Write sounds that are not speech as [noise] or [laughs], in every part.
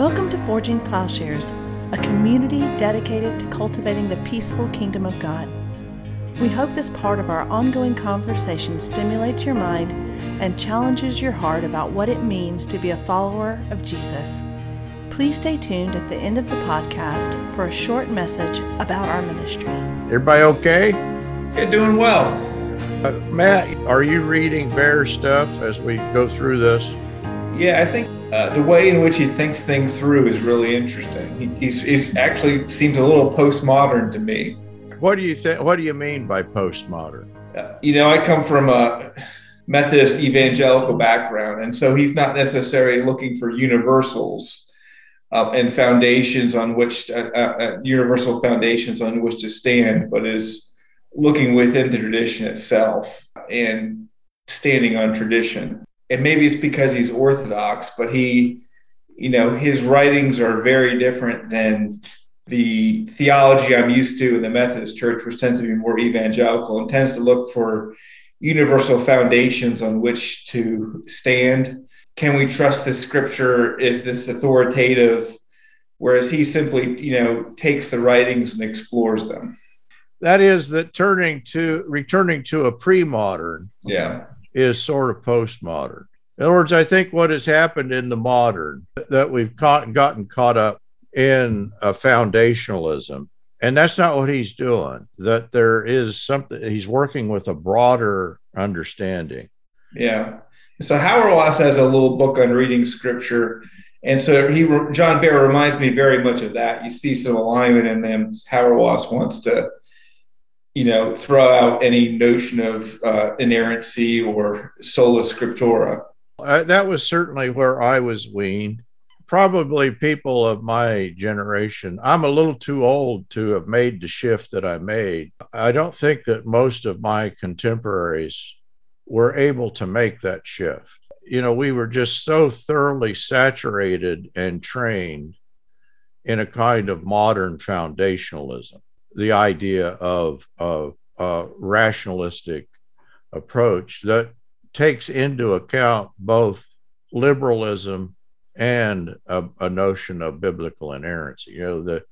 Welcome to Forging Plowshares, a community dedicated to cultivating the peaceful kingdom of God. We hope this part of our ongoing conversation stimulates your mind and challenges your heart about what it means to be a follower of Jesus. Please stay tuned at the end of the podcast for a short message about our ministry. Everybody okay? Yeah, doing well. Uh, Matt, are you reading Behr stuff as we go through this? Yeah, I think uh, the way in which he thinks things through is really interesting. He, he's, he's actually seems a little postmodern to me. What do you think? What do you mean by postmodern? Uh, you know, I come from a Methodist evangelical background, and so he's not necessarily looking for universals uh, and foundations on which uh, uh, uh, universal foundations on which to stand, but is looking within the tradition itself and standing on tradition. And maybe it's because he's Orthodox, but he, you know, his writings are very different than the theology I'm used to in the Methodist Church, which tends to be more evangelical and tends to look for universal foundations on which to stand. Can we trust the scripture? Is this authoritative? Whereas he simply, you know, takes the writings and explores them. That is that turning to returning to a pre-modern Yeah. Is sort of postmodern. In other words, I think what has happened in the modern that we've caught, gotten caught up in a foundationalism, and that's not what he's doing. That there is something he's working with a broader understanding. Yeah. So Hauerwas has a little book on reading scripture. And so he, John Behr reminds me very much of that. You see some alignment in them. Hauerwas wants to, you know, throw out any notion of uh, inerrancy or sola scriptura. Uh, that was certainly where I was weaned. Probably people of my generation. I'm a little too old to have made the shift that I made. I don't think that most of my contemporaries were able to make that shift. You know, we were just so thoroughly saturated and trained in a kind of modern foundationalism, the idea of, of a rationalistic approach that takes into account both liberalism and a, a, notion of biblical inerrancy. You know, the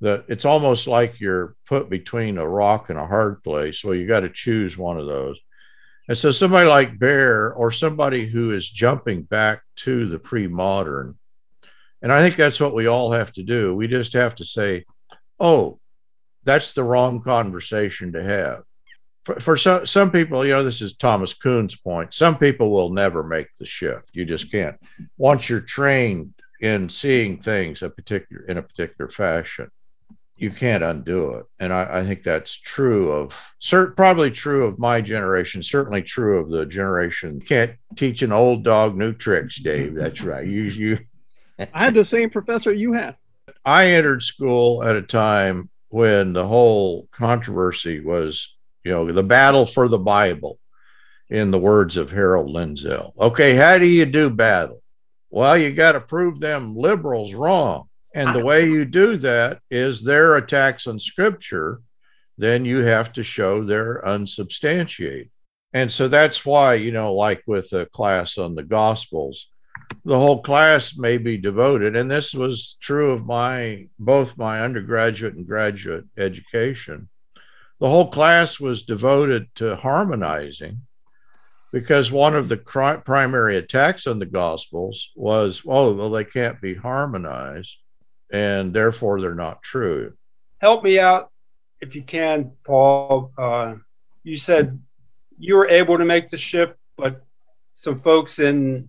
the it's almost like you're put between a rock and a hard place. Well, you got to choose one of those. And so somebody like Behr or somebody who is jumping back to the pre-modern, and I think that's what we all have to do. We just have to say, oh, that's the wrong conversation to have for, for some, some people, you know, this is Thomas Kuhn's point. Some people will never make the shift. You just can't. Once you're trained in seeing things a particular in a particular fashion, you can't undo it. And I, I think that's true of cert, probably true of my generation, certainly true of the generation. You can't teach an old dog new tricks, Dave. That's right. You you [laughs] I had the same professor you had. I entered school at a time when the whole controversy was you know, the battle for the Bible, in the words of Harold Lindsell. Okay, how do you do battle? Well, you got to prove them liberals wrong. And the way you do that is their attacks on scripture, then you have to show they're unsubstantiated. And so that's why, you know, like with a class on the Gospels, the whole class may be devoted. And this was true of my both my undergraduate and graduate education. The whole class was devoted to harmonizing because one of the cri- primary attacks on the gospels was oh well they can't be harmonized and therefore they're not true. Help me out if you can paul. Uh, you said you were able to make the shift but some folks in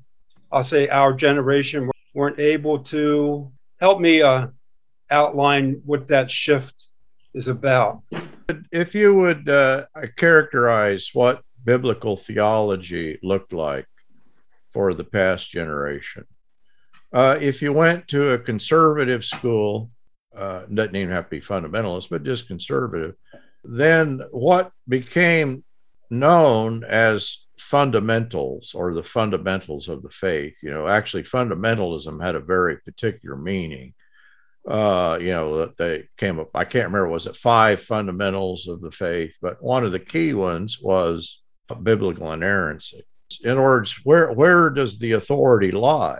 i'll say our generation weren't able to. Help me uh, outline what that shift is about. If you would uh, characterize what biblical theology looked like for the past generation, uh, if you went to a conservative school, uh, doesn't even have to be fundamentalist, but just conservative, then what became known as fundamentals or the fundamentals of the faith, you know, actually fundamentalism had a very particular meaning uh, you know, that they came up. I can't remember, was it five fundamentals of the faith? But one of the key ones was biblical inerrancy. In other words, where, where does the authority lie?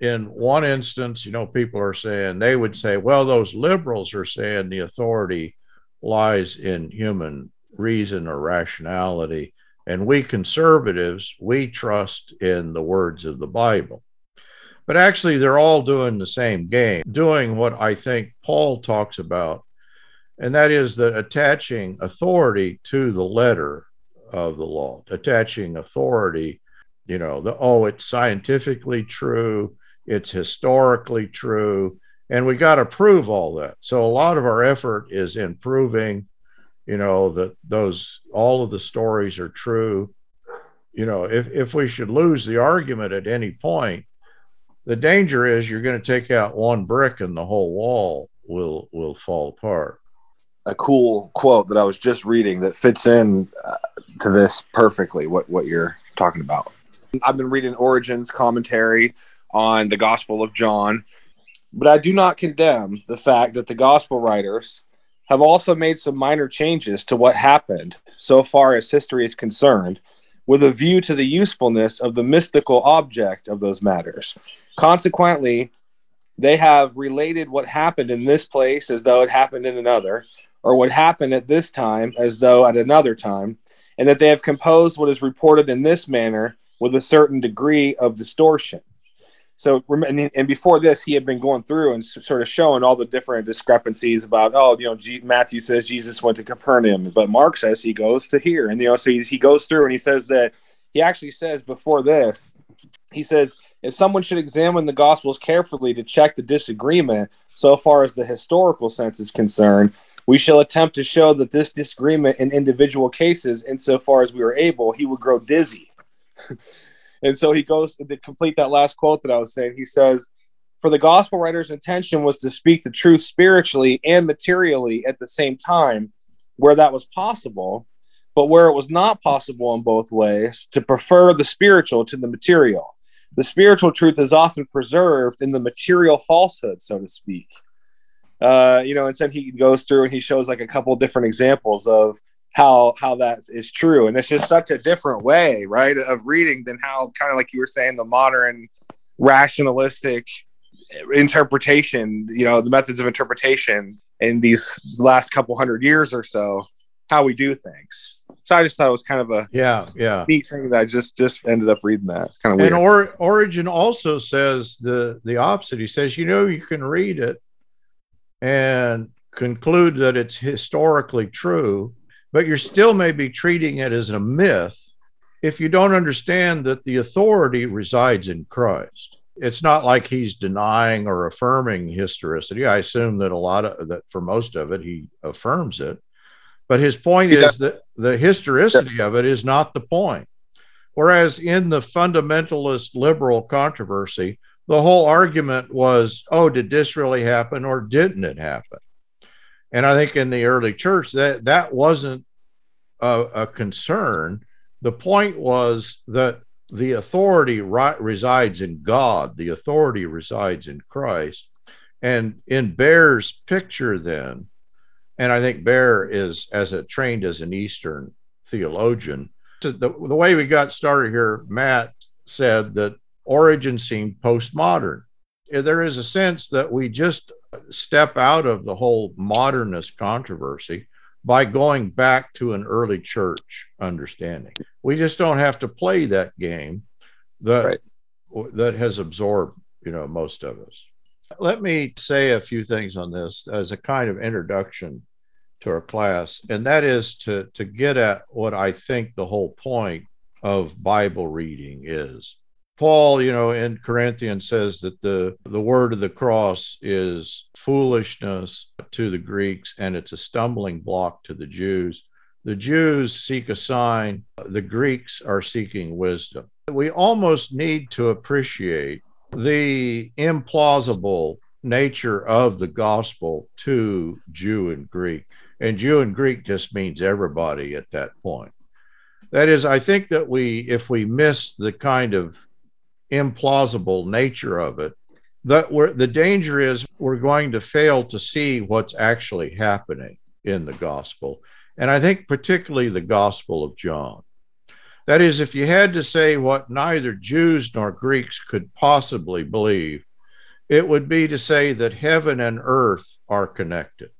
in one instance, you know, people are saying they would say, well, those liberals are saying the authority lies in human reason or rationality. And we conservatives, we trust in the words of the Bible. But actually, they're all doing the same game, doing what I think Paul talks about, and that is that attaching authority to the letter of the law, attaching authority, you know, the oh, it's scientifically true, it's historically true, and we got to prove all that. So a lot of our effort is in proving, you know, that those all of the stories are true. You know, if if we should lose the argument at any point, the danger is you're going to take out one brick and the whole wall will will fall apart a cool quote that I was just reading that fits in uh, to this perfectly. What what you're talking about. I've been reading Origen's commentary on the Gospel of John, but I do not condemn the fact that the Gospel writers have also made some minor changes to what happened so far as history is concerned, with a view to the usefulness of the mystical object of those matters. Consequently, they have related what happened in this place as though it happened in another, or what happened at this time as though at another time, and that they have composed what is reported in this manner with a certain degree of distortion. So, and, before this, he had been going through and sort of showing all the different discrepancies about, oh, you know, G- Matthew says Jesus went to Capernaum, but Mark says he goes to here. And, you know, so he goes through and he says that he actually says before this, he says, if someone should examine the Gospels carefully to check the disagreement so far as the historical sense is concerned, we shall attempt to show that this disagreement in individual cases, insofar as we are able, he would grow dizzy. [laughs] and so he goes to complete that last quote that I was saying. He says, For the gospel writer's intention was to speak the truth spiritually and materially at the same time, where that was possible, but where it was not possible in both ways, to prefer the spiritual to the material. The spiritual truth is often preserved in the material falsehood, so to speak uh, you know, and then he goes through and he shows like a couple different examples of how how that is true, and it's just such a different way, right, of reading than how kind of like you were saying the modern rationalistic interpretation, you know, the methods of interpretation in these last couple hundred years or so, how we do things. So I just thought it was kind of a yeah, yeah, neat thing that I just just ended up reading that kind of weird. And or, Origen also says the the opposite. He says, you know, you can read it and conclude that it's historically true, but you're still maybe treating it as a myth if you don't understand that the authority resides in Christ. It's not like he's denying or affirming historicity. I assume that a lot of that for most of it, he affirms it. But his point yeah. is that the historicity yeah. of it is not the point. Whereas in the fundamentalist liberal controversy, the whole argument was, oh, did this really happen or didn't it happen? And I think in the early church that that wasn't a, a concern. The point was that the authority ri- resides in God. The authority resides in Christ. And in Behr's picture, then, and I think Bear is as a trained as an Eastern theologian. So the, the way we got started here, Matt said that Origen seemed postmodern. There is a sense that we just step out of the whole modernist controversy by going back to an early church understanding. We just don't have to play that game that right. that has absorbed, you know, most of us. Let me say a few things on this as a kind of introduction to our class, and that is to to get at what I think the whole point of Bible reading is. Paul, you know, in Corinthians says that the, the word of the cross is foolishness to the Greeks and it's a stumbling block to the Jews. The Jews seek a sign, the Greeks are seeking wisdom. We almost need to appreciate the implausible nature of the gospel to Jew and Greek. And Jew and Greek just means everybody at that point. That is, I think that we, if we miss the kind of implausible nature of it that we're, the danger is we're going to fail to see what's actually happening in the gospel and i think particularly the gospel of john That is, if you had to say what neither Jews nor Greeks could possibly believe, it would be to say that heaven and earth are connected.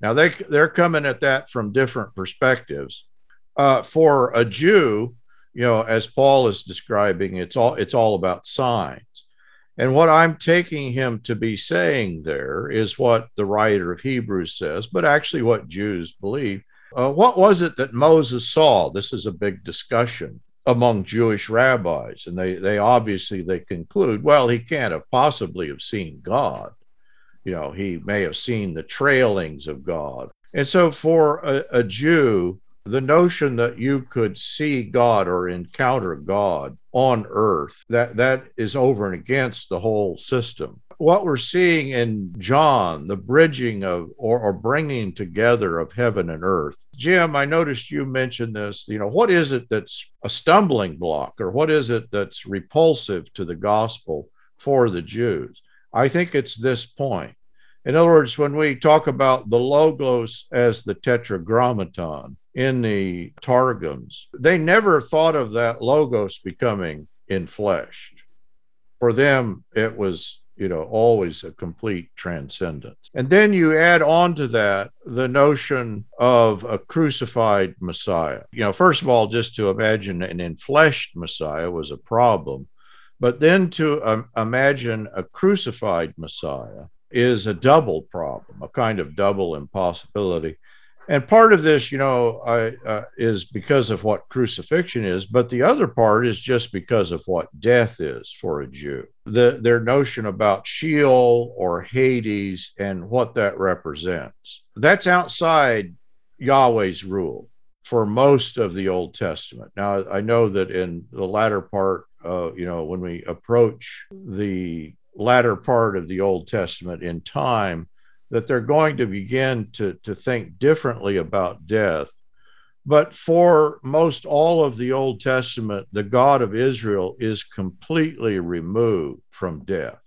Now they they're coming at that from different perspectives. Uh, for a Jew, you know, as Paul is describing, it's all it's all about signs. And what I'm taking him to be saying there is what the writer of Hebrews says, but actually what Jews believe. Uh, what was it that Moses saw? This is a big discussion among Jewish rabbis, and they they obviously they conclude, well, he can't have possibly have seen God you know, he may have seen the trailings of God. And so for a, a Jew, the notion that you could see God or encounter God on earth, that, that is over and against the whole system. What we're seeing in John, the bridging of or, or bringing together of heaven and earth. Jim, I noticed you mentioned this. You know, what is it that's a stumbling block or what is it that's repulsive to the gospel for the Jews? I think it's this point. In other words, when we talk about the logos as the tetragrammaton in the Targums, they never thought of that logos becoming infleshed. For them, it was, you know, always a complete transcendence. And then you add on to that the notion of a crucified Messiah. You know, first of all, just to imagine an infleshed Messiah was a problem but then to um, imagine a crucified Messiah is a double problem, a kind of double impossibility. And part of this, you know, I, uh, is because of what crucifixion is, but the other part is just because of what death is for a Jew. The, their notion about Sheol or Hades and what that represents. That's outside Yahweh's rule for most of the Old Testament. Now, I know that in the latter part uh, you know, when we approach the latter part of the Old Testament in time, that they're going to begin to, to think differently about death. But for most all of the Old Testament, the God of Israel is completely removed from death.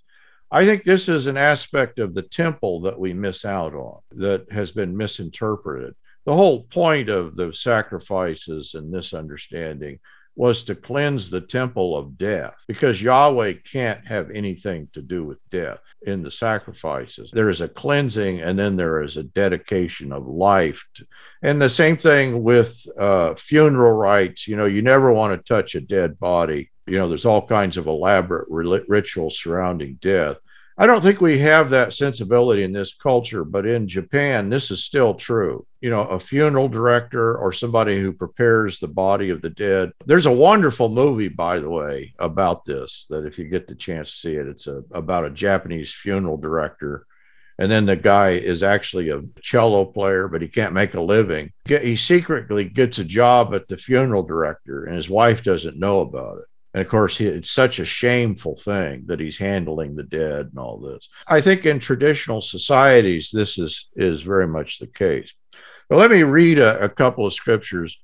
I think this is an aspect of the temple that we miss out on that has been misinterpreted. The whole point of the sacrifices and this understanding was to cleanse the temple of death because Yahweh can't have anything to do with death in the sacrifices. There is a cleansing and then there is a dedication of life. To, and the same thing with uh, funeral rites. You know, you never want to touch a dead body. You know, there's all kinds of elaborate rituals surrounding death. I don't think we have that sensibility in this culture, but in Japan, this is still true. You know, a funeral director or somebody who prepares the body of the dead. There's a wonderful movie, by the way, about this that if you get the chance to see it, it's a, about a Japanese funeral director. And then the guy is actually a cello player, but he can't make a living. He secretly gets a job at the funeral director, and his wife doesn't know about it. And of course, it's such a shameful thing that he's handling the dead and all this. I think in traditional societies, this is, is very much the case. But let me read a, a couple of scriptures.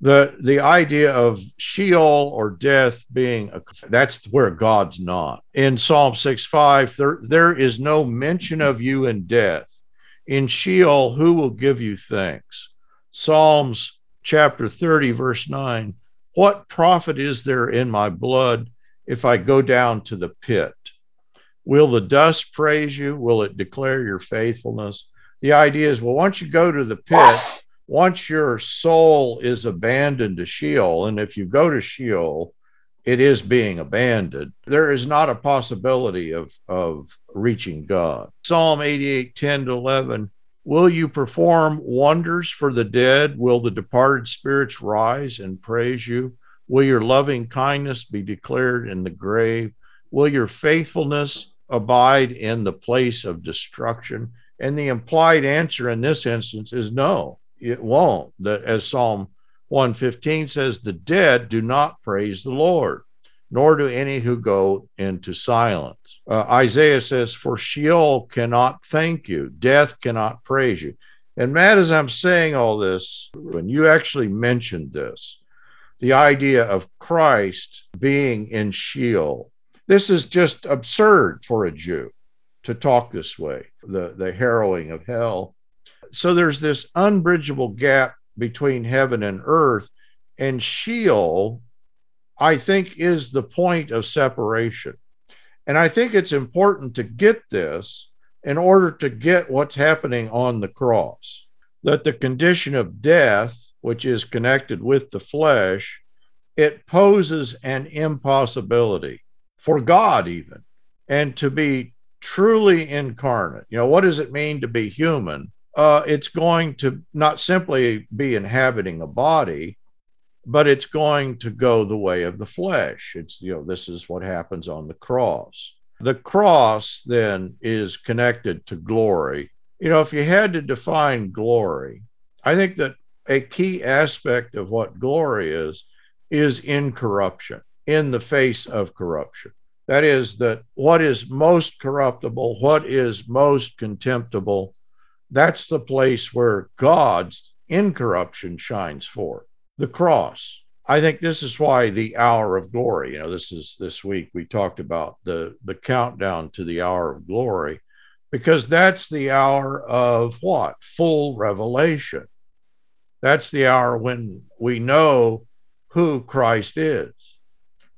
The, the idea of Sheol or death being a, that's where God's not. In Psalm 6 5, there, there is no mention of you in death. In Sheol, who will give you thanks? Psalms chapter 30, verse 9 what profit is there in my blood if I go down to the pit? Will the dust praise you? Will it declare your faithfulness? The idea is well, once you go to the pit, once your soul is abandoned to Sheol, and if you go to Sheol, it is being abandoned. There is not a possibility of, of reaching God. Psalm 88, 10 to 11 Will you perform wonders for the dead? Will the departed spirits rise and praise you? Will your loving kindness be declared in the grave? Will your faithfulness abide in the place of destruction? And the implied answer in this instance is no, it won't. That as Psalm 115 says, the dead do not praise the Lord nor do any who go into silence. Uh, Isaiah says, For Sheol cannot thank you, death cannot praise you. And Matt, as I'm saying all this, when you actually mentioned this, the idea of Christ being in Sheol, this is just absurd for a Jew to talk this way, the, the harrowing of hell. So there's this unbridgeable gap between heaven and earth And Sheol, I think, is the point of separation. And I think it's important to get this in order to get what's happening on the cross that the condition of death, which is connected with the flesh, it poses an impossibility for God, even, and to be truly incarnate. You know, what does it mean to be human? Uh, it's going to not simply be inhabiting a body, but it's going to go the way of the flesh. It's, you know, this is what happens on the cross. The cross then is connected to glory. You know, if you had to define glory, I think that a key aspect of what glory is is incorruption in the face of corruption. That is, that what is most corruptible, what is most contemptible, that's the place where God's incorruption shines forth. The cross. I think this is why the hour of glory, you know, this is this week we talked about the the countdown to the hour of glory, because that's the hour of what? Full revelation. That's the hour when we know who Christ is.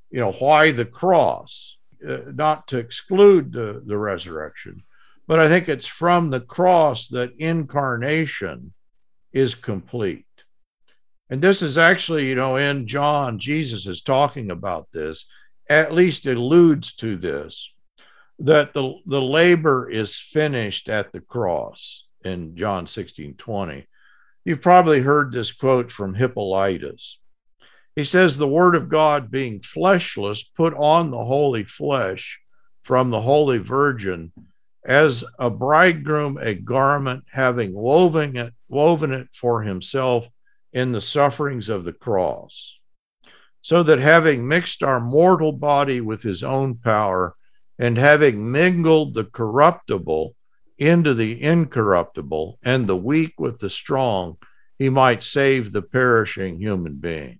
You know, why the cross? uh, not to exclude the, the resurrection, but I think it's from the cross that incarnation is complete. And this is actually, you know, in John, Jesus is talking about this, at least alludes to this, that the, the labor is finished at the cross in John 16 20. You've probably heard this quote from Hippolytus. He says, The word of God being fleshless put on the holy flesh from the holy virgin as a bridegroom a garment, having woven it, woven it for himself in the sufferings of the cross, so that having mixed our mortal body with his own power, and having mingled the corruptible into the incorruptible, and the weak with the strong, he might save the perishing human being.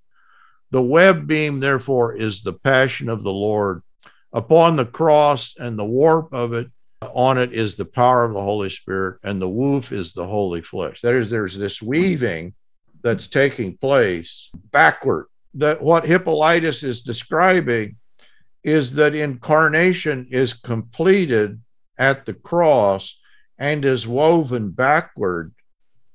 The web beam, therefore, is the passion of the Lord. Upon the cross and the warp of it, on it is the power of the Holy Spirit, and the woof is the holy flesh. That is, there's this weaving that's taking place backward. That what Hippolytus is describing is that incarnation is completed at the cross and is woven backward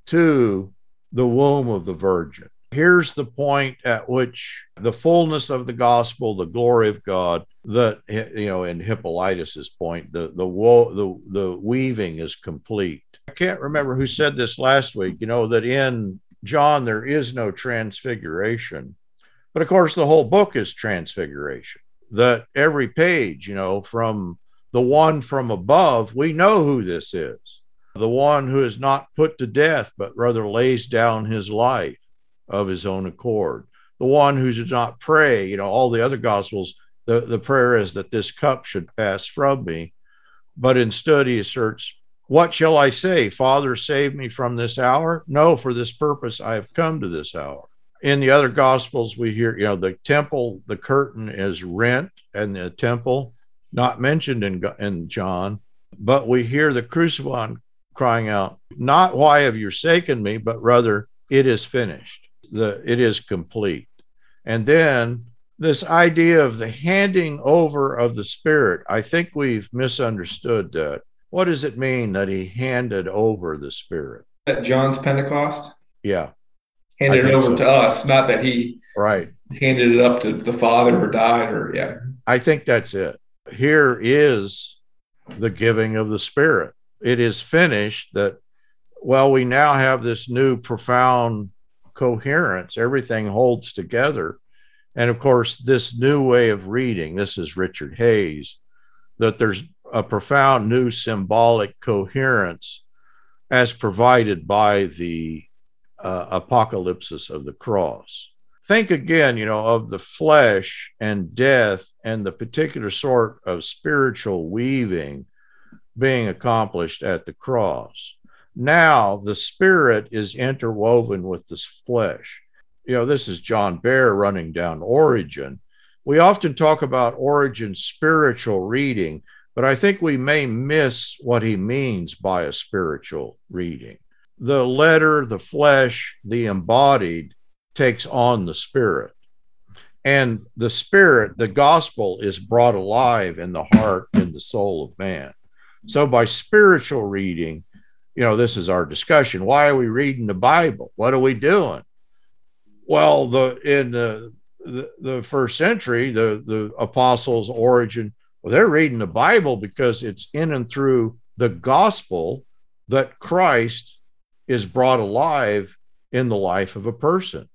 to the womb of the Virgin. Here's the point at which the fullness of the gospel, the glory of God, that you know, in Hippolytus's point, the the wo- the the weaving is complete. I can't remember who said this last week. You know that in John there is no transfiguration, but of course the whole book is transfiguration. That every page, you know, from the one from above, we know who this is. The one who is not put to death, but rather lays down his life of his own accord. The one who does not pray, you know, all the other gospels, the, the prayer is that this cup should pass from me. But instead, he asserts, What shall I say? Father, save me from this hour? No, for this purpose I have come to this hour. In the other gospels, we hear, you know, the temple, the curtain is rent, and the temple, not mentioned in, in John, but we hear the crucifixion crying out, Not why have you forsaken me, but rather, it is finished the it is complete. And then this idea of the handing over of the spirit, I think we've misunderstood that. What does it mean that he handed over the spirit? At John's Pentecost? Yeah. Handed it over so. to us, not that he right handed it up to the Father or died or yeah. I think that's it. Here is the giving of the Spirit. It is finished that well, we now have this new profound coherence, everything holds together. And of course, this new way of reading, this is Richard Hays, that there's a profound new symbolic coherence as provided by the uh, apocalypsis of the cross. Think again, you know, of the flesh and death and the particular sort of spiritual weaving being accomplished at the cross now the spirit is interwoven with the flesh. You know, this is John Behr running down Origen. We often talk about Origen's spiritual reading, but I think we may miss what he means by a spiritual reading. The letter, the flesh, the embodied takes on the spirit. And the spirit, the gospel, is brought alive in the heart and the soul of man. So by spiritual reading, you know, this is our discussion. Why are we reading the Bible? What are we doing? Well, the in the the, the first century, the the apostles' Origen, well, they're reading the Bible because it's in and through the gospel that Christ is brought alive in the life of a person.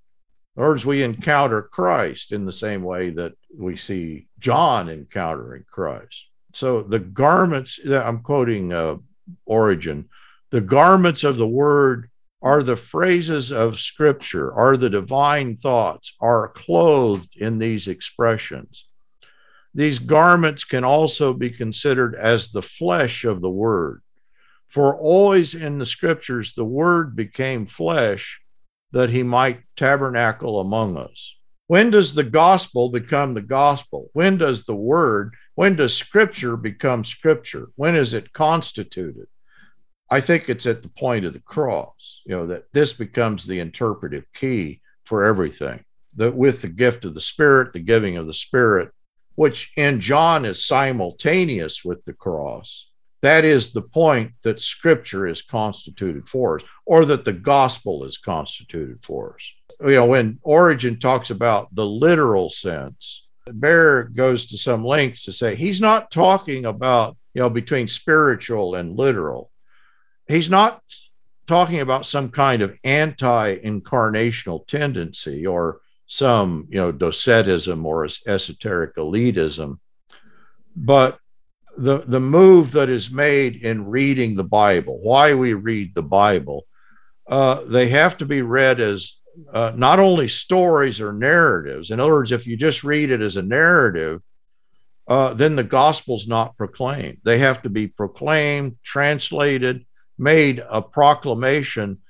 In other words, we encounter Christ in the same way that we see John encountering Christ. So the garments, I'm quoting uh, Origen, the garments of the word are the phrases of scripture, are the divine thoughts, are clothed in these expressions. These garments can also be considered as the flesh of the word. For always in the scriptures, the word became flesh that he might tabernacle among us. When does the gospel become the gospel? When does the word, when does scripture become scripture? When is it constituted? I think it's at the point of the cross, you know, that this becomes the interpretive key for everything. That with the gift of the Spirit, the giving of the Spirit, which in John is simultaneous with the cross, that is the point that Scripture is constituted for us, or that the gospel is constituted for us. You know, when Origen talks about the literal sense, Behr goes to some lengths to say he's not talking about, you know, between spiritual and literal he's not talking about some kind of anti-incarnational tendency or some you know docetism or esoteric elitism. But the the move that is made in reading the bible why we read the bible uh, they have to be read as uh, not only stories or narratives. In other words if you just read it as a narrative uh, then the gospel's not proclaimed. They have to be proclaimed translated made a proclamation,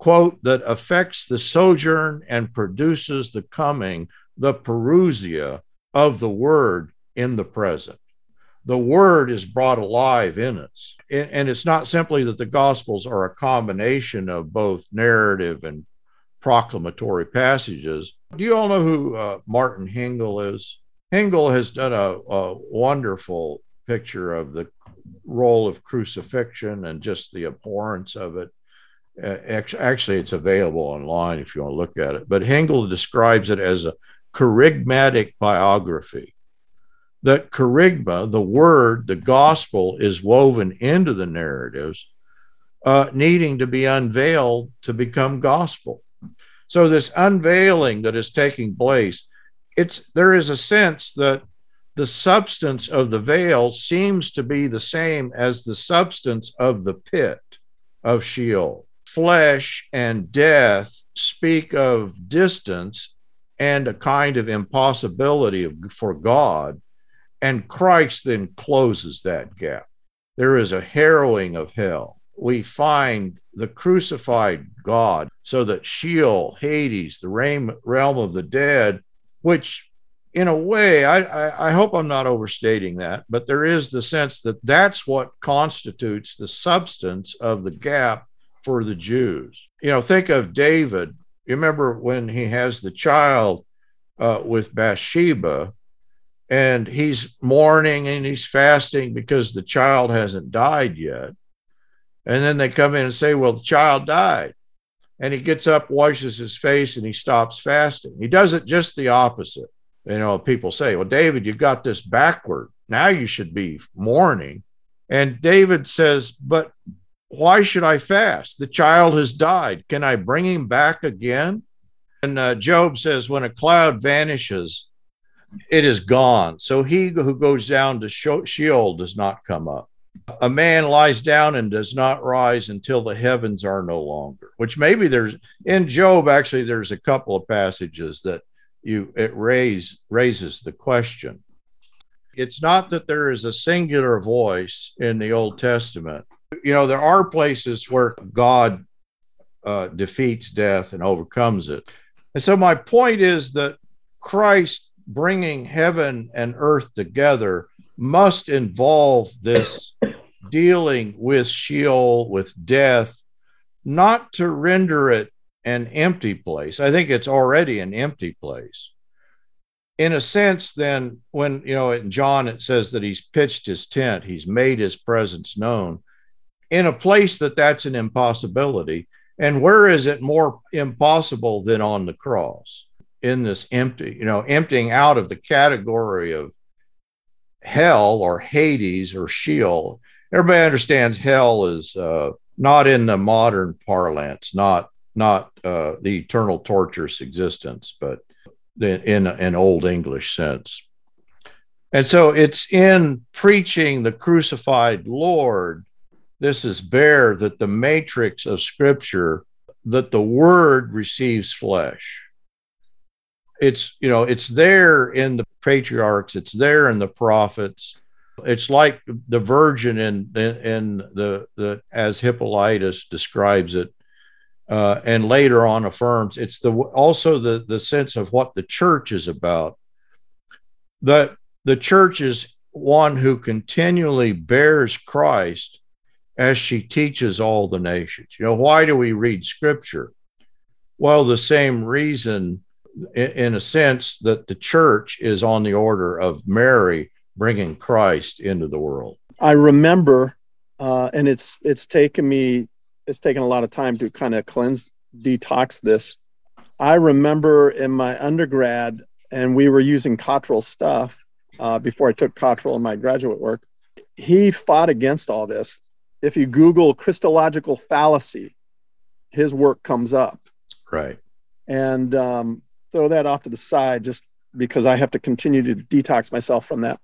quote, that affects the sojourn and produces the coming, the parousia of the word in the present. The word is brought alive in us. And it's not simply that the gospels are a combination of both narrative and proclamatory passages. Do you all know who uh, Martin Hengel is? Hengel has done a, a wonderful picture of the role of crucifixion and just the abhorrence of it. Uh, actually, it's available online if you want to look at it. But Hengel describes it as a kerygmatic biography. That kerygma, the word, the gospel, is woven into the narratives, uh, needing to be unveiled to become gospel. So this unveiling that is taking place, it's there is a sense that the substance of the veil seems to be the same as the substance of the pit of Sheol. Flesh and death speak of distance and a kind of impossibility of, for God, and Christ then closes that gap. There is a harrowing of hell. We find the crucified God so that Sheol, Hades, the realm of the dead, which in a way, I, I, hope I'm not overstating that, but there is the sense that that's what constitutes the substance of the gap for the Jews. You know, think of David. You remember when he has the child uh, with Bathsheba, and he's mourning and he's fasting because the child hasn't died yet. And then they come in and say, Well, the child died. And he gets up, washes his face, and he stops fasting. He does it just the opposite you know, people say, well, David, you got this backward. Now you should be mourning. And David says, but why should I fast? The child has died. Can I bring him back again? And uh, Job says, when a cloud vanishes, it is gone. So he who goes down to Sheol does not come up. A man lies down and does not rise until the heavens are no longer, which maybe there's in Job, actually, there's a couple of passages that you it raise raises the question. It's not that there is a singular voice in the Old Testament. You know, there are places where God uh, defeats death and overcomes it. And so my point is that Christ bringing heaven and earth together must involve this dealing with Sheol, with death, not to render it an empty place. I think it's already an empty place. In a sense, then, when, you know, in John it says that he's pitched his tent, he's made his presence known in a place that that's an impossibility. And where is it more impossible than on the cross? In this empty, you know, emptying out of the category of hell or Hades or Sheol. Everybody understands hell is uh, not in the modern parlance, not not uh, the eternal torturous existence, but in an old English sense. And so it's in preaching the crucified Lord. This is Behr that the matrix of Scripture, that the Word receives flesh. It's you know it's there in the patriarchs. It's there in the prophets. It's like the virgin in in, the the as Hippolytus describes it uh, and later on affirms it's the also the the sense of what the church is about that the church is one who continually bears christ as she teaches all the nations you know why do we read scripture well the same reason in a sense that the church is on the order of mary bringing christ into the world i remember uh, and it's it's taken me it's taken a lot of time to kind of cleanse, detox this. I remember in my undergrad, and we were using Cottrell stuff uh, before I took Cottrell in my graduate work. He fought against all this. If you Google Christological fallacy, his work comes up. Right. And um, throw that off to the side just because I have to continue to detox myself from that.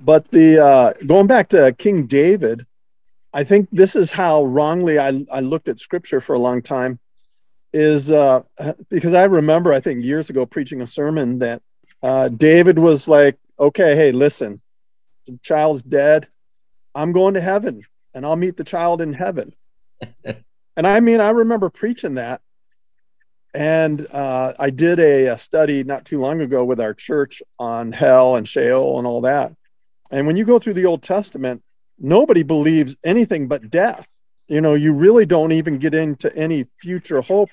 But the uh, going back to King David, I think this is how wrongly I, I looked at scripture for a long time is uh, because I remember, I think years ago, preaching a sermon that uh, David was like, okay, hey, listen, the child's dead. I'm going to heaven and I'll meet the child in heaven. and I mean, I remember preaching that. And uh, I did a, a study not too long ago with our church on hell and Sheol and all that. And when you go through the Old Testament, nobody believes anything but death. You know, you really don't even get into any future hope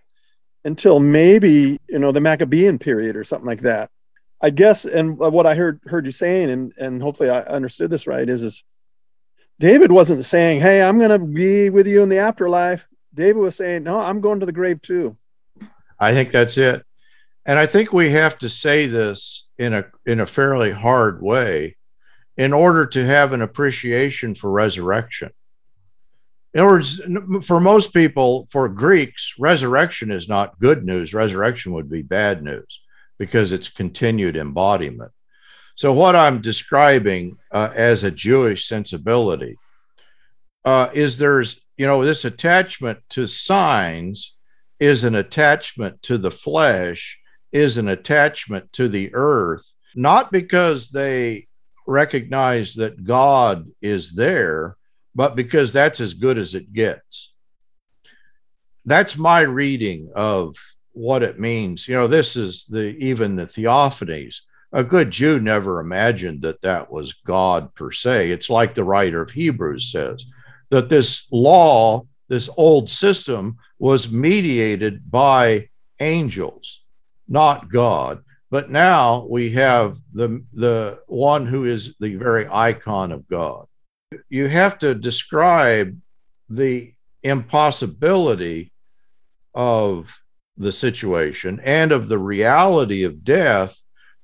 until maybe, you know, the Maccabean period or something like that. I guess, and what I heard heard you saying, and and hopefully I understood this right, is is David wasn't saying, "Hey, I'm going to be with you in the afterlife." David was saying, "No, I'm going to the grave too." I think that's it, and I think we have to say this in a in a fairly hard way in order to have an appreciation for resurrection. In other words, for most people, for Greeks, resurrection is not good news. Resurrection would be bad news because it's continued embodiment. So, what I'm describing uh, as a Jewish sensibility uh, is there's, you know, this attachment to signs is an attachment to the flesh, is an attachment to the earth, not because they recognize that God is there, but because that's as good as it gets. That's my reading of what it means. You know, this is the even the theophanies. A good Jew never imagined that that was God per se. It's like the writer of Hebrews says that this law, this old system, was mediated by angels, not God. But now we have the, the one who is the very icon of God. You have to describe the impossibility of the situation and of the reality of death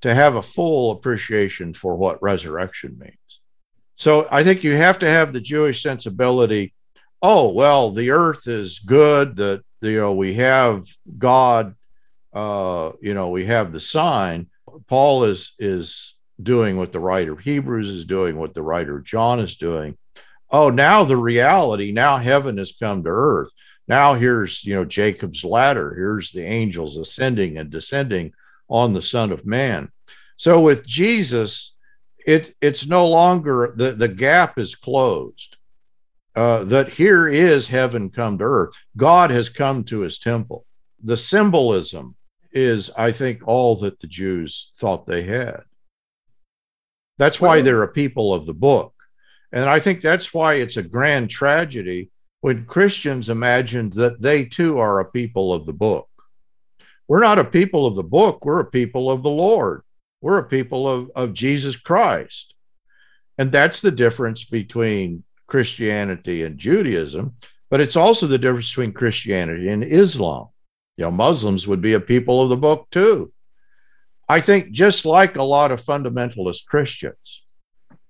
to have a full appreciation for what resurrection means. So I think you have to have the Jewish sensibility. Oh well, the earth is good. That you know we have God uh, you know, we have the sign. Paul is is doing what the writer of Hebrews is doing, what the writer of John is doing. Oh, now the reality, now heaven has come to earth. Now here's, you know, Jacob's ladder. Here's the angels ascending and descending on the Son of Man. So with Jesus, it it's no longer the, the gap is closed. Uh, that here is heaven come to earth. God has come to his temple. The symbolism is, I think, all that the Jews thought they had. That's why they're a people of the book. And I think that's why it's a grand tragedy when Christians imagined that they too are a people of the book. We're not a people of the book, we're a people of the Lord. We're a people of, of Jesus Christ. And that's the difference between Christianity and Judaism, but it's also the difference between Christianity and Islam. You know, Muslims would be a people of the book too. I think just like a lot of fundamentalist Christians,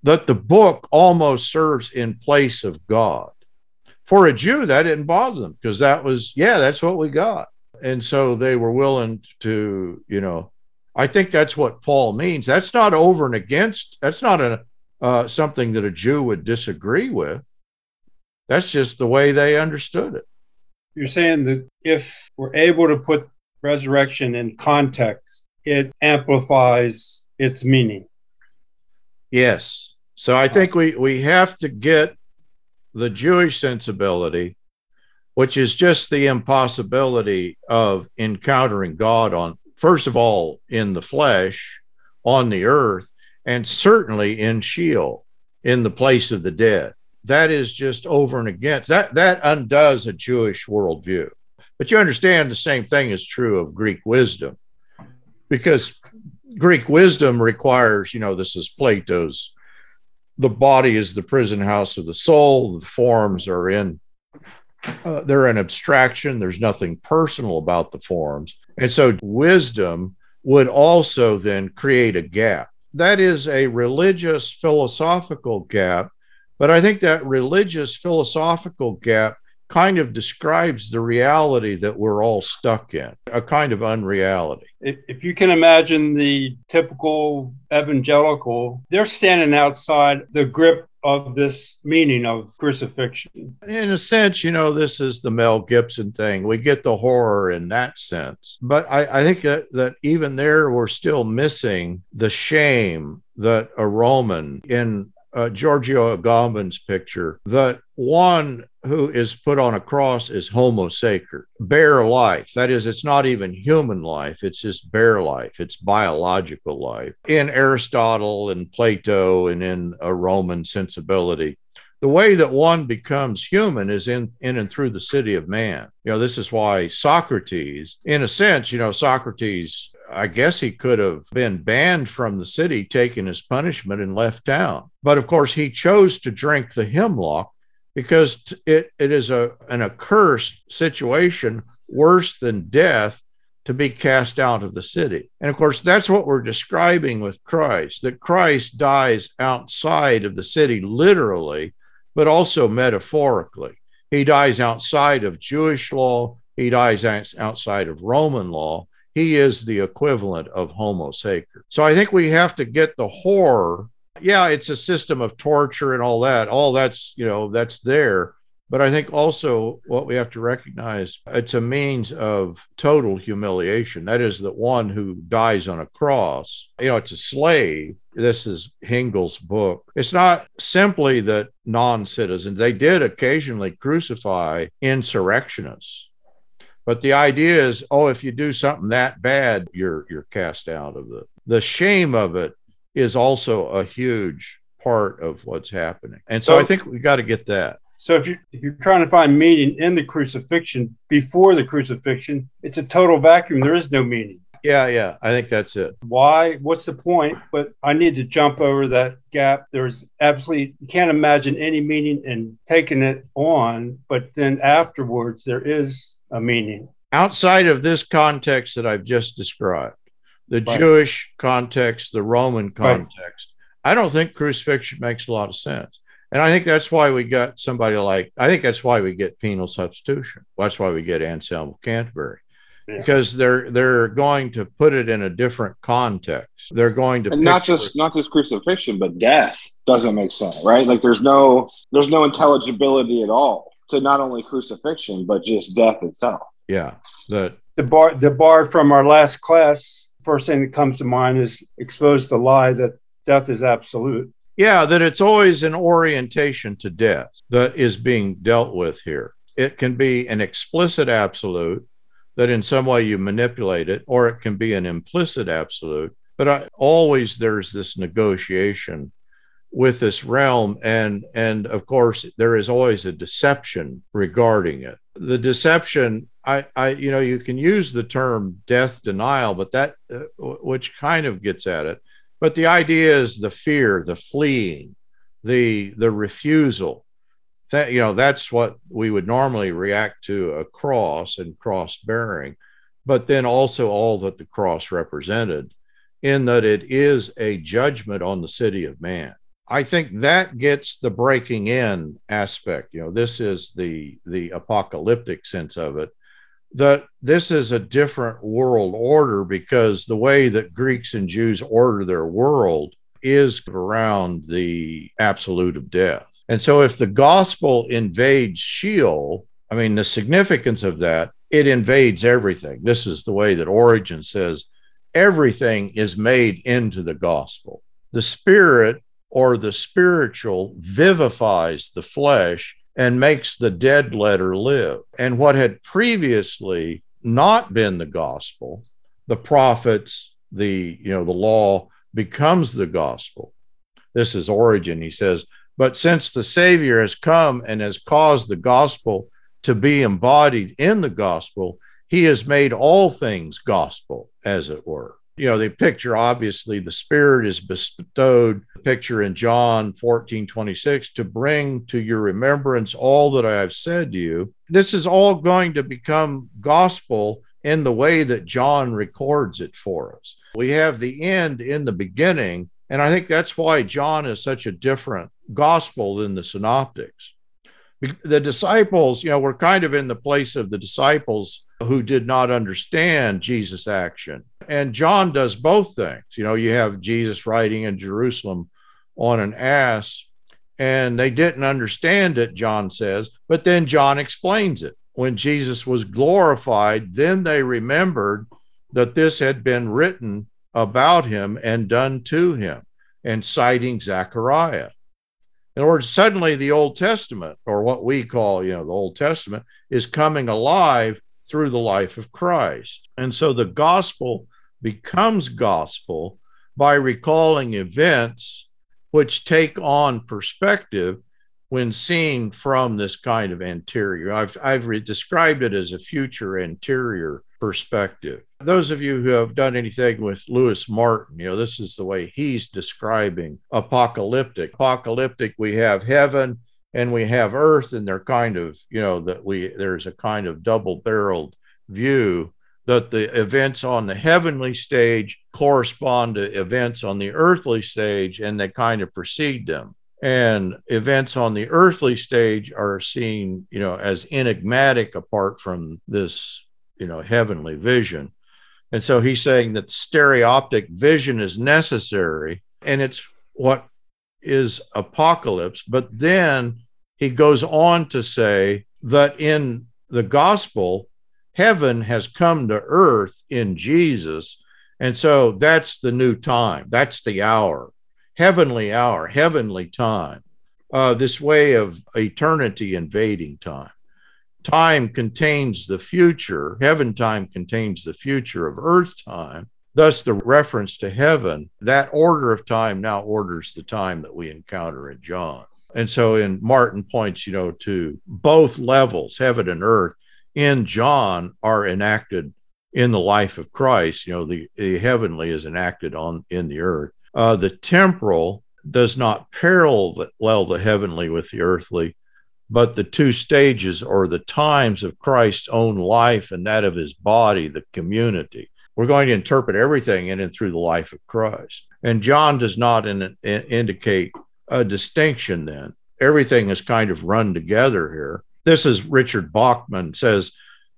that the book almost serves in place of God. For a Jew, that didn't bother them because that was, yeah, that's what we got. And so they were willing to, you know, I think that's what Paul means. That's not over and against, that's not a, uh, something that a Jew would disagree with. That's just the way they understood it. You're saying that if we're able to put resurrection in context, it amplifies its meaning. Yes. So I think we, we have to get the Jewish sensibility, which is just the impossibility of encountering God on, first of all, in the flesh, on the earth, and certainly in Sheol, in the place of the dead. That is just over and against that. That undoes a Jewish worldview. But you understand the same thing is true of Greek wisdom, because Greek wisdom requires, you know, this is Plato's. The body is the prison house of the soul. The forms are in, uh, they're an abstraction. There's nothing personal about the forms. And so wisdom would also then create a gap that is a religious philosophical gap. But I think that religious philosophical gap kind of describes the reality that we're all stuck in, a kind of unreality. If you can imagine the typical evangelical, they're standing outside the grip of this meaning of crucifixion. In a sense, you know, this is the Mel Gibson thing. We get the horror in that sense. But I, I think that, that even there, we're still missing the shame that a Roman in uh, Giorgio Agamben's picture that one who is put on a cross is homo sacer, bare life. That is, it's not even human life, it's just bare life, it's biological life. In Aristotle and Plato and in a Roman sensibility, the way that one becomes human is in, in and through the city of man. You know, this is why Socrates, in a sense, you know, Socrates I guess he could have been banned from the city, taken his punishment, and left town. But of course, he chose to drink the hemlock because it, it is a, an accursed situation, worse than death, to be cast out of the city. And of course, that's what we're describing with Christ that Christ dies outside of the city, literally, but also metaphorically. He dies outside of Jewish law, he dies outside of Roman law he is the equivalent of homo sacer. So I think we have to get the horror. Yeah, it's a system of torture and all that. All that's, you know, that's there. But I think also what we have to recognize it's a means of total humiliation. That is, that one who dies on a cross, you know, it's a slave. This is Hengel's book. It's not simply that non citizens, they did occasionally crucify insurrectionists but the idea is, oh, if you do something that bad, you're you're cast out of the the shame of it is also a huge part of what's happening. And so, so I think we got to get that. So if you if you're trying to find meaning in the crucifixion before the crucifixion, it's a total vacuum. There is no meaning. Yeah, yeah, I think that's it. Why? What's the point? But I need to jump over that gap. There's absolutely you can't imagine any meaning in taking it on, but then afterwards there is a meaning. Outside of this context that I've just described, the right. Jewish context, the Roman context, right. I don't think crucifixion makes a lot of sense. And I think that's why we got somebody like, I think that's why we get penal substitution. That's why we get Anselm of Canterbury. Yeah. Because they're they're going to put it in a different context. They're going to and not just not just crucifixion, but death doesn't make sense, right? Like there's no there's no intelligibility at all to not only crucifixion but just death itself. Yeah, the the bar the bar from our last class. First thing that comes to mind is expose the lie that death is absolute. Yeah, that it's always an orientation to death that is being dealt with here. It can be an explicit absolute that in some way you manipulate it, or it can be an implicit absolute. But I, always there's this negotiation with this realm and and of course there is always a deception regarding it the deception i i you know you can use the term death denial but that uh, which kind of gets at it but the idea is the fear the fleeing the the refusal that you know that's what we would normally react to a cross and cross bearing but then also all that the cross represented in that it is a judgment on the city of man I think that gets the breaking in aspect. You know, this is the the apocalyptic sense of it. That this is a different world order because the way that Greeks and Jews order their world is around the absolute of death. And so if the gospel invades Sheol, I mean, the significance of that, it invades everything. This is the way that Origen says everything is made into the gospel. The spirit or the spiritual vivifies the flesh and makes the dead letter live. And what had previously not been the gospel, the prophets, the you know the law becomes the gospel. This is Origen. He says, but since the Savior has come and has caused the gospel to be embodied in the gospel, he has made all things gospel, as it were you know, the picture obviously the Spirit is bestowed, the picture in John 14 26, to bring to your remembrance all that I have said to you. This is all going to become gospel in the way that John records it for us. We have the end in the beginning, and I think that's why John is such a different gospel than the synoptics the disciples, you know, were kind of in the place of the disciples who did not understand Jesus' action. And John does both things. You know, you have Jesus riding in Jerusalem on an ass, and they didn't understand it, John says, but then John explains it. When Jesus was glorified, then they remembered that this had been written about him and done to him, and citing Zechariah. In other words, suddenly the Old Testament, or what we call, you know, the Old Testament, is coming alive through the life of Christ. And so the gospel becomes gospel by recalling events which take on perspective when seen from this kind of anterior. I've, I've re- described it as a future anterior perspective. Those of you who have done anything with Louis Martyn, you know, this is the way he's describing apocalyptic. Apocalyptic, we have heaven and we have earth, and they're kind of, you know, that we there's a kind of double barreled view that the events on the heavenly stage correspond to events on the earthly stage and they kind of precede them. And events on the earthly stage are seen you know as enigmatic apart from this you know heavenly vision. And so he's saying that stereoptic vision is necessary and it's what is apocalypse. But then he goes on to say that in the gospel heaven has come to earth in jesus. And so that's the new time. That's the hour heavenly hour heavenly time. Uh, this way of eternity invading time. Time contains the future, heaven time contains the future of earth time. Thus, the reference to heaven, that order of time now orders the time that we encounter in John. And so, in Martyn points, you know, to both levels, heaven and earth, in John are enacted in the life of Christ. You know, the, the heavenly is enacted on in the earth. Uh, the temporal does not parallel the heavenly with the earthly, but the two stages or the times of Christ's own life and that of his body, the community. We're going to interpret everything in and through the life of Christ. And John does not in, in, indicate a distinction then. Everything is kind of run together here. This is Richard Bauckham says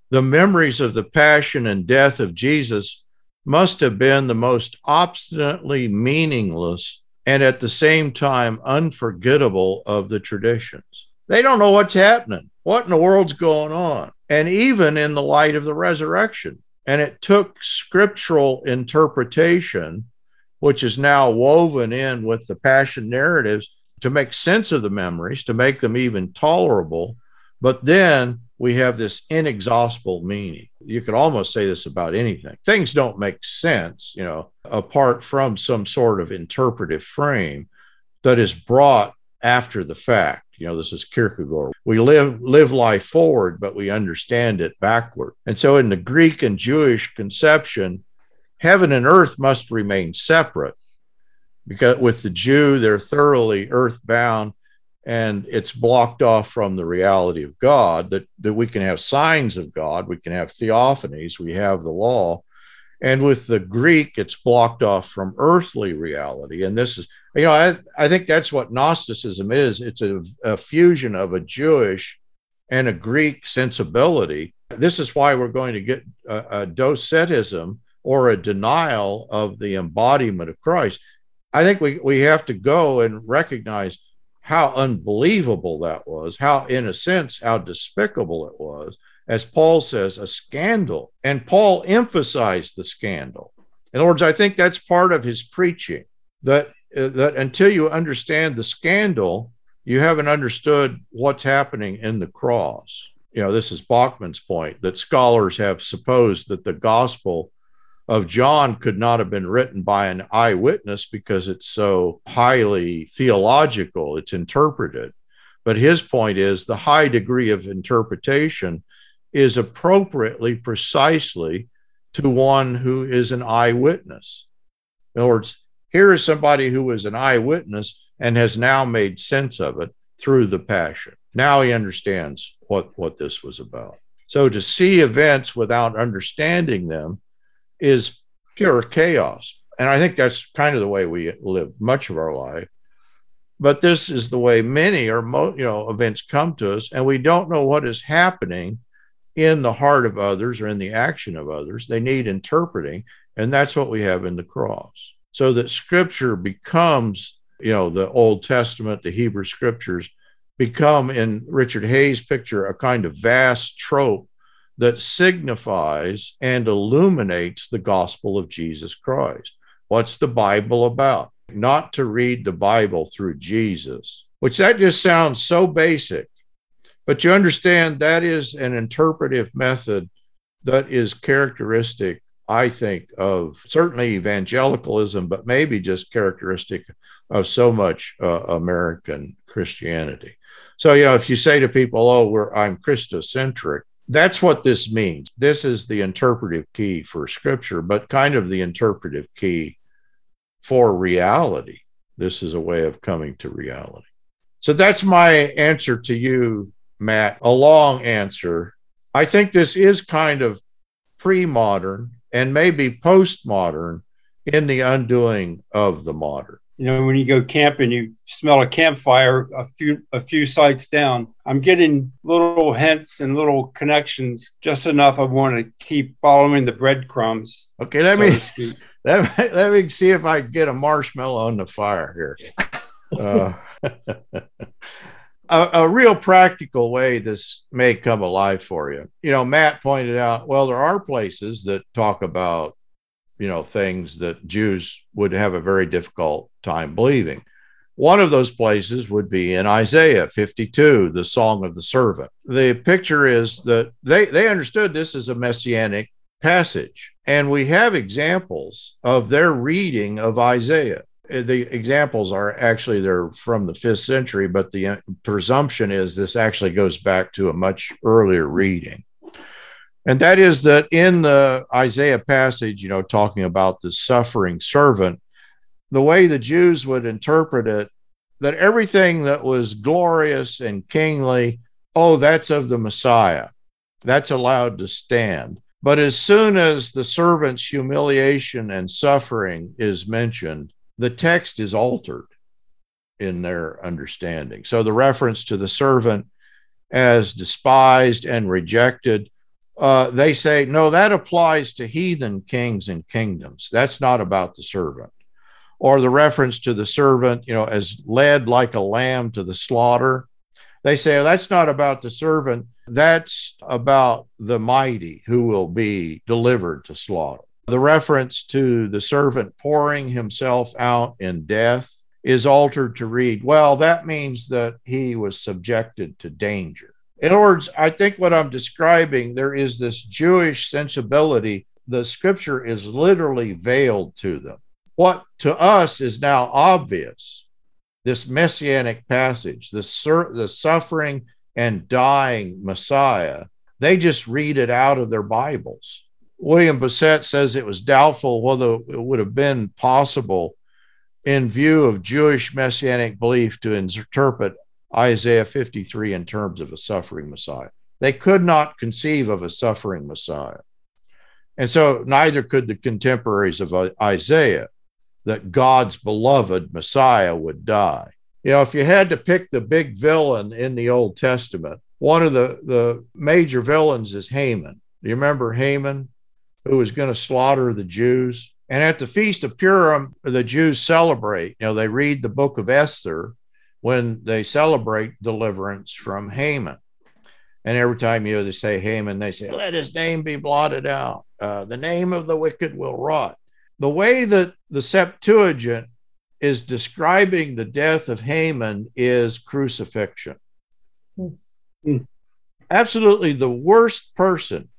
the memories of the passion and death of Jesus must have been the most obstinately meaningless and at the same time unforgettable of the traditions. They don't know what's happening. What in the world's going on? And even in the light of the resurrection. And it took scriptural interpretation, which is now woven in with the passion narratives, to make sense of the memories, to make them even tolerable. But then we have this inexhaustible meaning. You could almost say this about anything. Things don't make sense, you know, apart from some sort of interpretive frame that is brought after the fact. You know, this is Kierkegaard. We live live life forward, but we understand it backward. And so in the Greek and Jewish conception, heaven and earth must remain separate because with the Jew, they're thoroughly earthbound and it's blocked off from the reality of God that, that we can have signs of God, we can have theophanies, we have the law. And with the Greek, it's blocked off from earthly reality. And this is, you know, I, I think that's what Gnosticism is it's a, a fusion of a Jewish and a Greek sensibility. This is why we're going to get a, a docetism or a denial of the embodiment of Christ. I think we, we have to go and recognize how unbelievable that was, how, in a sense, how despicable it was. As Paul says, a scandal. And Paul emphasized the scandal. In other words, I think that's part of his preaching that, uh, that until you understand the scandal, you haven't understood what's happening in the cross. You know, this is Bauckham's point that scholars have supposed that the gospel of John could not have been written by an eyewitness because it's so highly theological, it's interpreted. But his point is the high degree of interpretation is appropriately, precisely to one who is an eyewitness. In other words, here is somebody who was an eyewitness and has now made sense of it through the passion. Now he understands what, what this was about. So to see events without understanding them is pure chaos. And I think that's kind of the way we live much of our life. But this is the way many or mo- you know events come to us, and we don't know what is happening in the heart of others or in the action of others. They need interpreting, and that's what we have in the cross. So that Scripture becomes, you know, the Old Testament, the Hebrew Scriptures become, in Richard Hays' picture, a kind of vast trope that signifies and illuminates the gospel of Jesus Christ. What's the Bible about? Not to read the Bible through Jesus, which that just sounds so basic. But you understand that is an interpretive method that is characteristic, I think, of certainly evangelicalism, but maybe just characteristic of so much uh, American Christianity. So, you know, if you say to people, oh, we're, I'm Christocentric, that's what this means. This is the interpretive key for scripture, but kind of the interpretive key for reality. This is a way of coming to reality. So that's my answer to you, Matt. A long answer. I think this is kind of pre modern and maybe post-modern in the undoing of the modern you know when you go camping you smell a campfire a few a few sites down. I'm getting little hints and little connections just enough i want to keep following the breadcrumbs okay let so me [laughs] let me let me see if i can get a marshmallow on the fire here. Uh, [laughs] a, a real practical way this may come alive for you. You know matt pointed out well there are places that talk about you know things that Jews would have a very difficult time believing. One of those places would be in Isaiah 52, the Song of the Servant. The picture is that they, they understood this as a messianic passage. And we have examples of their reading of Isaiah. The examples are actually they're from the fifth century, but the uh, presumption is this actually goes back to a much earlier reading. And that is that in the Isaiah passage, you know, talking about the suffering servant, the way the Jews would interpret it, that everything that was glorious and kingly, oh, that's of the Messiah. That's allowed to stand. But as soon as the servant's humiliation and suffering is mentioned, the text is altered in their understanding. So the reference to the servant as despised and rejected uh, they say, no, that applies to heathen kings and kingdoms. That's not about the servant. Or the reference to the servant, you know, as led like a lamb to the slaughter. They say, oh, that's not about the servant. That's about the mighty who will be delivered to slaughter. The reference to the servant pouring himself out in death is altered to read, well, that means that he was subjected to danger. In other words, I think what I'm describing, there is this Jewish sensibility. The scripture is literally veiled to them. What to us is now obvious. this messianic passage, the, sur- the suffering and dying Messiah, they just read it out of their Bibles. William Bousset says it was doubtful whether it would have been possible in view of Jewish messianic belief to interpret Isaiah 53 in terms of a suffering Messiah. They could not conceive of a suffering Messiah. And so neither could the contemporaries of Isaiah that God's beloved Messiah would die. You know, if you had to pick the big villain in the Old Testament, one of the, the major villains is Haman. Do you remember Haman, who was going to slaughter the Jews? And at the Feast of Purim, the Jews celebrate. You know, they read the book of Esther when they celebrate deliverance from Haman. And every time you know, they say Haman, they say, let his name be blotted out. Uh, the name of the wicked will rot. The way that the Septuagint is describing the death of Haman is crucifixion. Mm-hmm. Absolutely the worst person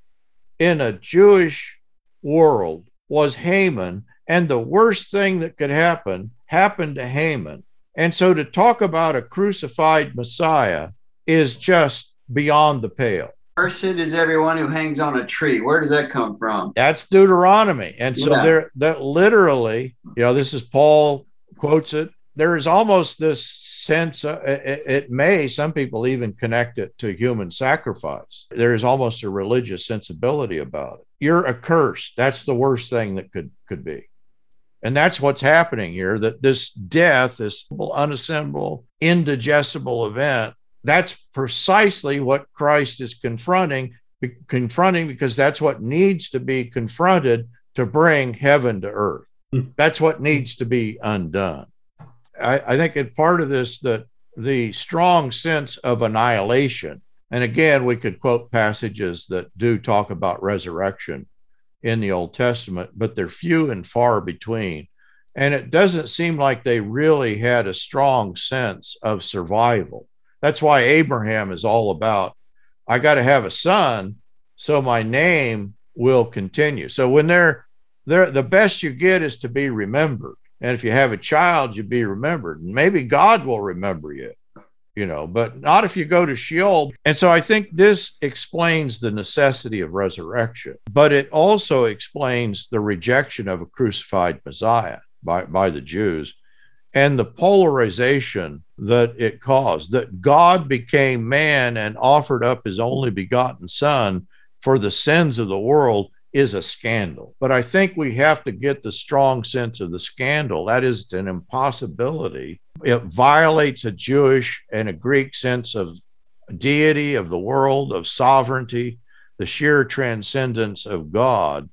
in a Jewish world was Haman, and the worst thing that could happen happened to Haman. And so to talk about a crucified Messiah is just beyond the pale. Cursed is everyone who hangs on a tree. Where does that come from? That's Deuteronomy. And so yeah. there that literally, you know, this is Paul quotes it. There is almost this sense, uh, it, it, may, some people even connect it to human sacrifice. There is almost a religious sensibility about it. You're accursed. That's the worst thing that could, could be. And that's what's happening here that this death, this unassemblable, indigestible event, that's precisely what Christ is confronting, confronting because that's what needs to be confronted to bring heaven to earth. Hmm. That's what needs to be undone. I, I think it's part of this that the strong sense of annihilation, and again, we could quote passages that do talk about resurrection in the Old Testament, but they're few and far between. And it doesn't seem like they really had a strong sense of survival. That's why Abraham is all about I got to have a son so my name will continue. So when they're there, the best you get is to be remembered. And if you have a child, you be remembered. And maybe God will remember you, you know, but not if you go to Sheol. And so I think this explains the necessity of resurrection, but it also explains the rejection of a crucified Messiah by, by the Jews and the polarization that it caused that God became man and offered up his only begotten son for the sins of the world is a scandal. But I think we have to get the strong sense of the scandal. That is an impossibility. It violates a Jewish and a Greek sense of deity, of the world, of sovereignty, the sheer transcendence of God.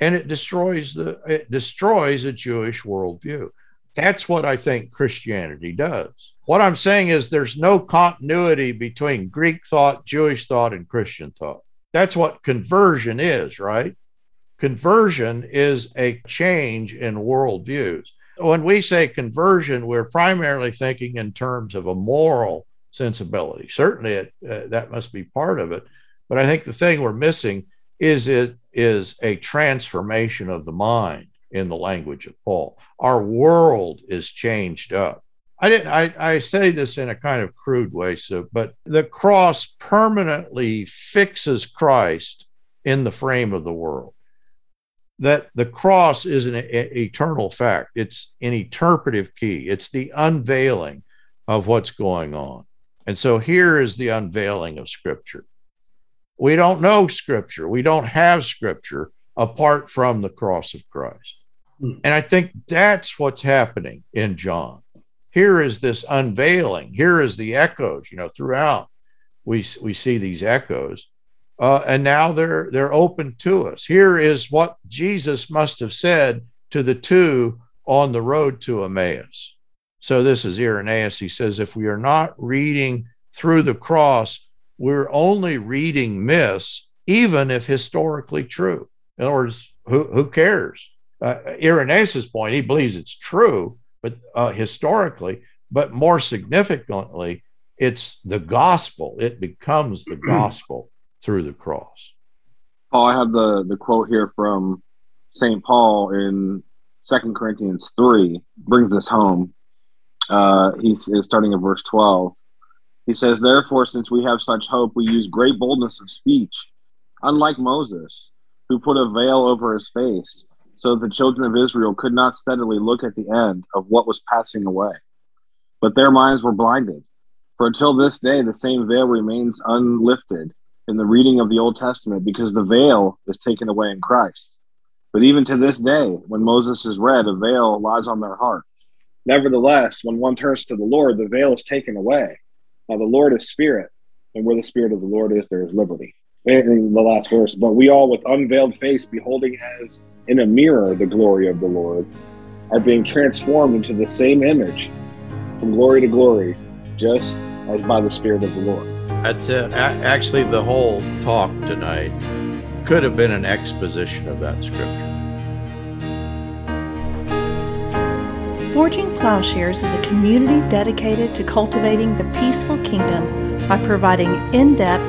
And it destroys the it destroys a Jewish worldview. That's what I think Christianity does. What I'm saying is there's no continuity between Greek thought, Jewish thought, and Christian thought. That's what conversion is, right? Conversion is a change in worldviews. When we say conversion, we're primarily thinking in terms of a moral sensibility. Certainly, it, uh, that must be part of it. But I think the thing we're missing is it is a transformation of the mind in the language of Paul. Our world is changed up. I didn't I, I say this in a kind of crude way, so but the cross permanently fixes Christ in the frame of the world. That the cross is an a, eternal fact. It's an interpretive key. It's the unveiling of what's going on. And so here is the unveiling of Scripture. We don't know Scripture. We don't have Scripture apart from the cross of Christ. Hmm. And I think that's what's happening in John here is this unveiling. Here is the echoes you know throughout we we see these echoes. Uh, and now they're they're open to us. Here is what jesus must have said to the two on the road to emmaus. So this is irenaeus. He says if we are not reading through the cross we're only reading myths even if historically true. In other words who, who cares? Uh, point he believes it's true but uh, historically, but more significantly, it's the gospel. It becomes the [clears throat] gospel through the cross. Paul, I have the the quote here from St. Paul in Second Corinthians 3 brings this home. Uh, he's starting at verse 12. He says, Therefore, since we have such hope, we use great boldness of speech, unlike Moses, who put a veil over his face, so the children of Israel could not steadily look at the end of what was passing away. But their minds were blinded. For until this day, the same veil remains unlifted in the reading of the Old Testament because the veil is taken away in Christ. But even to this day, when Moses is read, a veil lies on their heart. Nevertheless, when one turns to the Lord, the veil is taken away. Now, the Lord is spirit, and where the spirit of the Lord is, there is liberty. In the last verse, but we all with unveiled face, beholding as in a mirror the glory of the Lord, are being transformed into the same image from glory to glory, just as by the Spirit of the Lord. That's it. A- actually, the whole talk tonight could have been an exposition of that scripture. Forging Plowshares is a community dedicated to cultivating the peaceful kingdom by providing in depth,